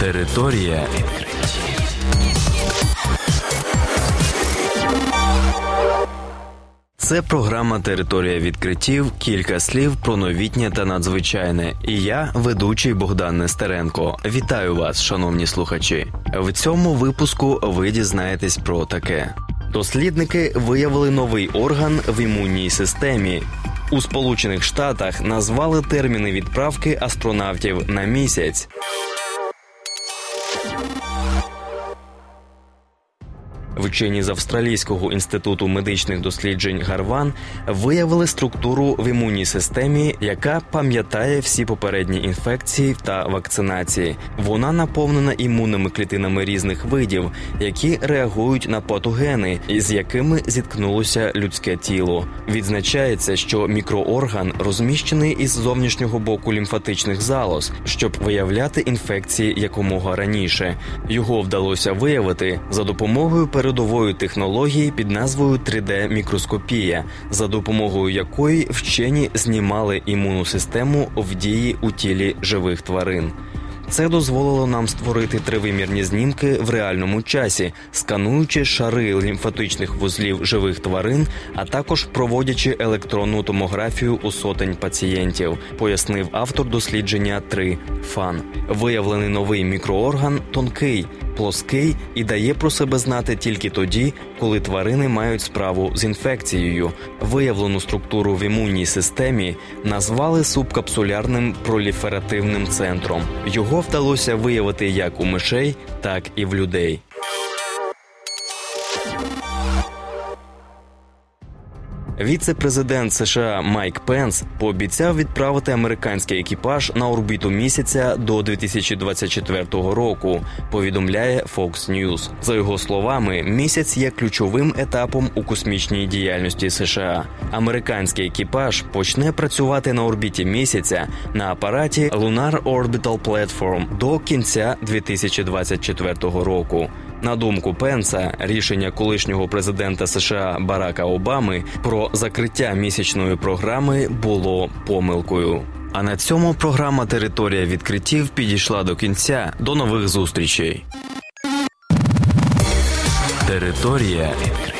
Територія відкриттів. Це програма Територія відкриттів. Кілька слів про новітнє та надзвичайне. І я, ведучий Богдан Нестеренко. Вітаю вас, шановні слухачі. В цьому випуску ви дізнаєтесь про таке. Дослідники виявили новий орган в імунній системі. У Сполучених Штатах назвали терміни відправки астронавтів на місяць. Вчені з Австралійського інституту медичних досліджень Гарван виявили структуру в імунній системі, яка пам'ятає всі попередні інфекції та вакцинації. Вона наповнена імунними клітинами різних видів, які реагують на патогени, з якими зіткнулося людське тіло. Відзначається, що мікроорган розміщений із зовнішнього боку лімфатичних залоз, щоб виявляти інфекції якомога раніше. Його вдалося виявити за допомогою передової технології під назвою 3D-мікроскопія, за допомогою якої вчені знімали імунну систему в дії у тілі живих тварин. Це дозволило нам створити тривимірні знімки в реальному часі, скануючи шари лімфатичних вузлів живих тварин, а також проводячи електронну томографію у сотень пацієнтів, пояснив автор дослідження 3 фан. Виявлений новий мікроорган тонкий, плоский і дає про себе знати тільки тоді, коли тварини мають справу з інфекцією. Виявлену структуру в імунній системі назвали субкапсулярним проліферативним центром. Його вдалося виявити як у мишей, так і в людей. Віце-президент США Майк Пенс пообіцяв відправити американський екіпаж на орбіту місяця до 2024 року. Повідомляє Fox News. За його словами, місяць є ключовим етапом у космічній діяльності США. Американський екіпаж почне працювати на орбіті місяця на апараті Lunar Orbital Platform до кінця 2024 року. На думку Пенса, рішення колишнього президента США Барака Обами про закриття місячної програми було помилкою. А на цьому програма Територія відкриттів підійшла до кінця. До нових зустрічей. Територія відкриттів.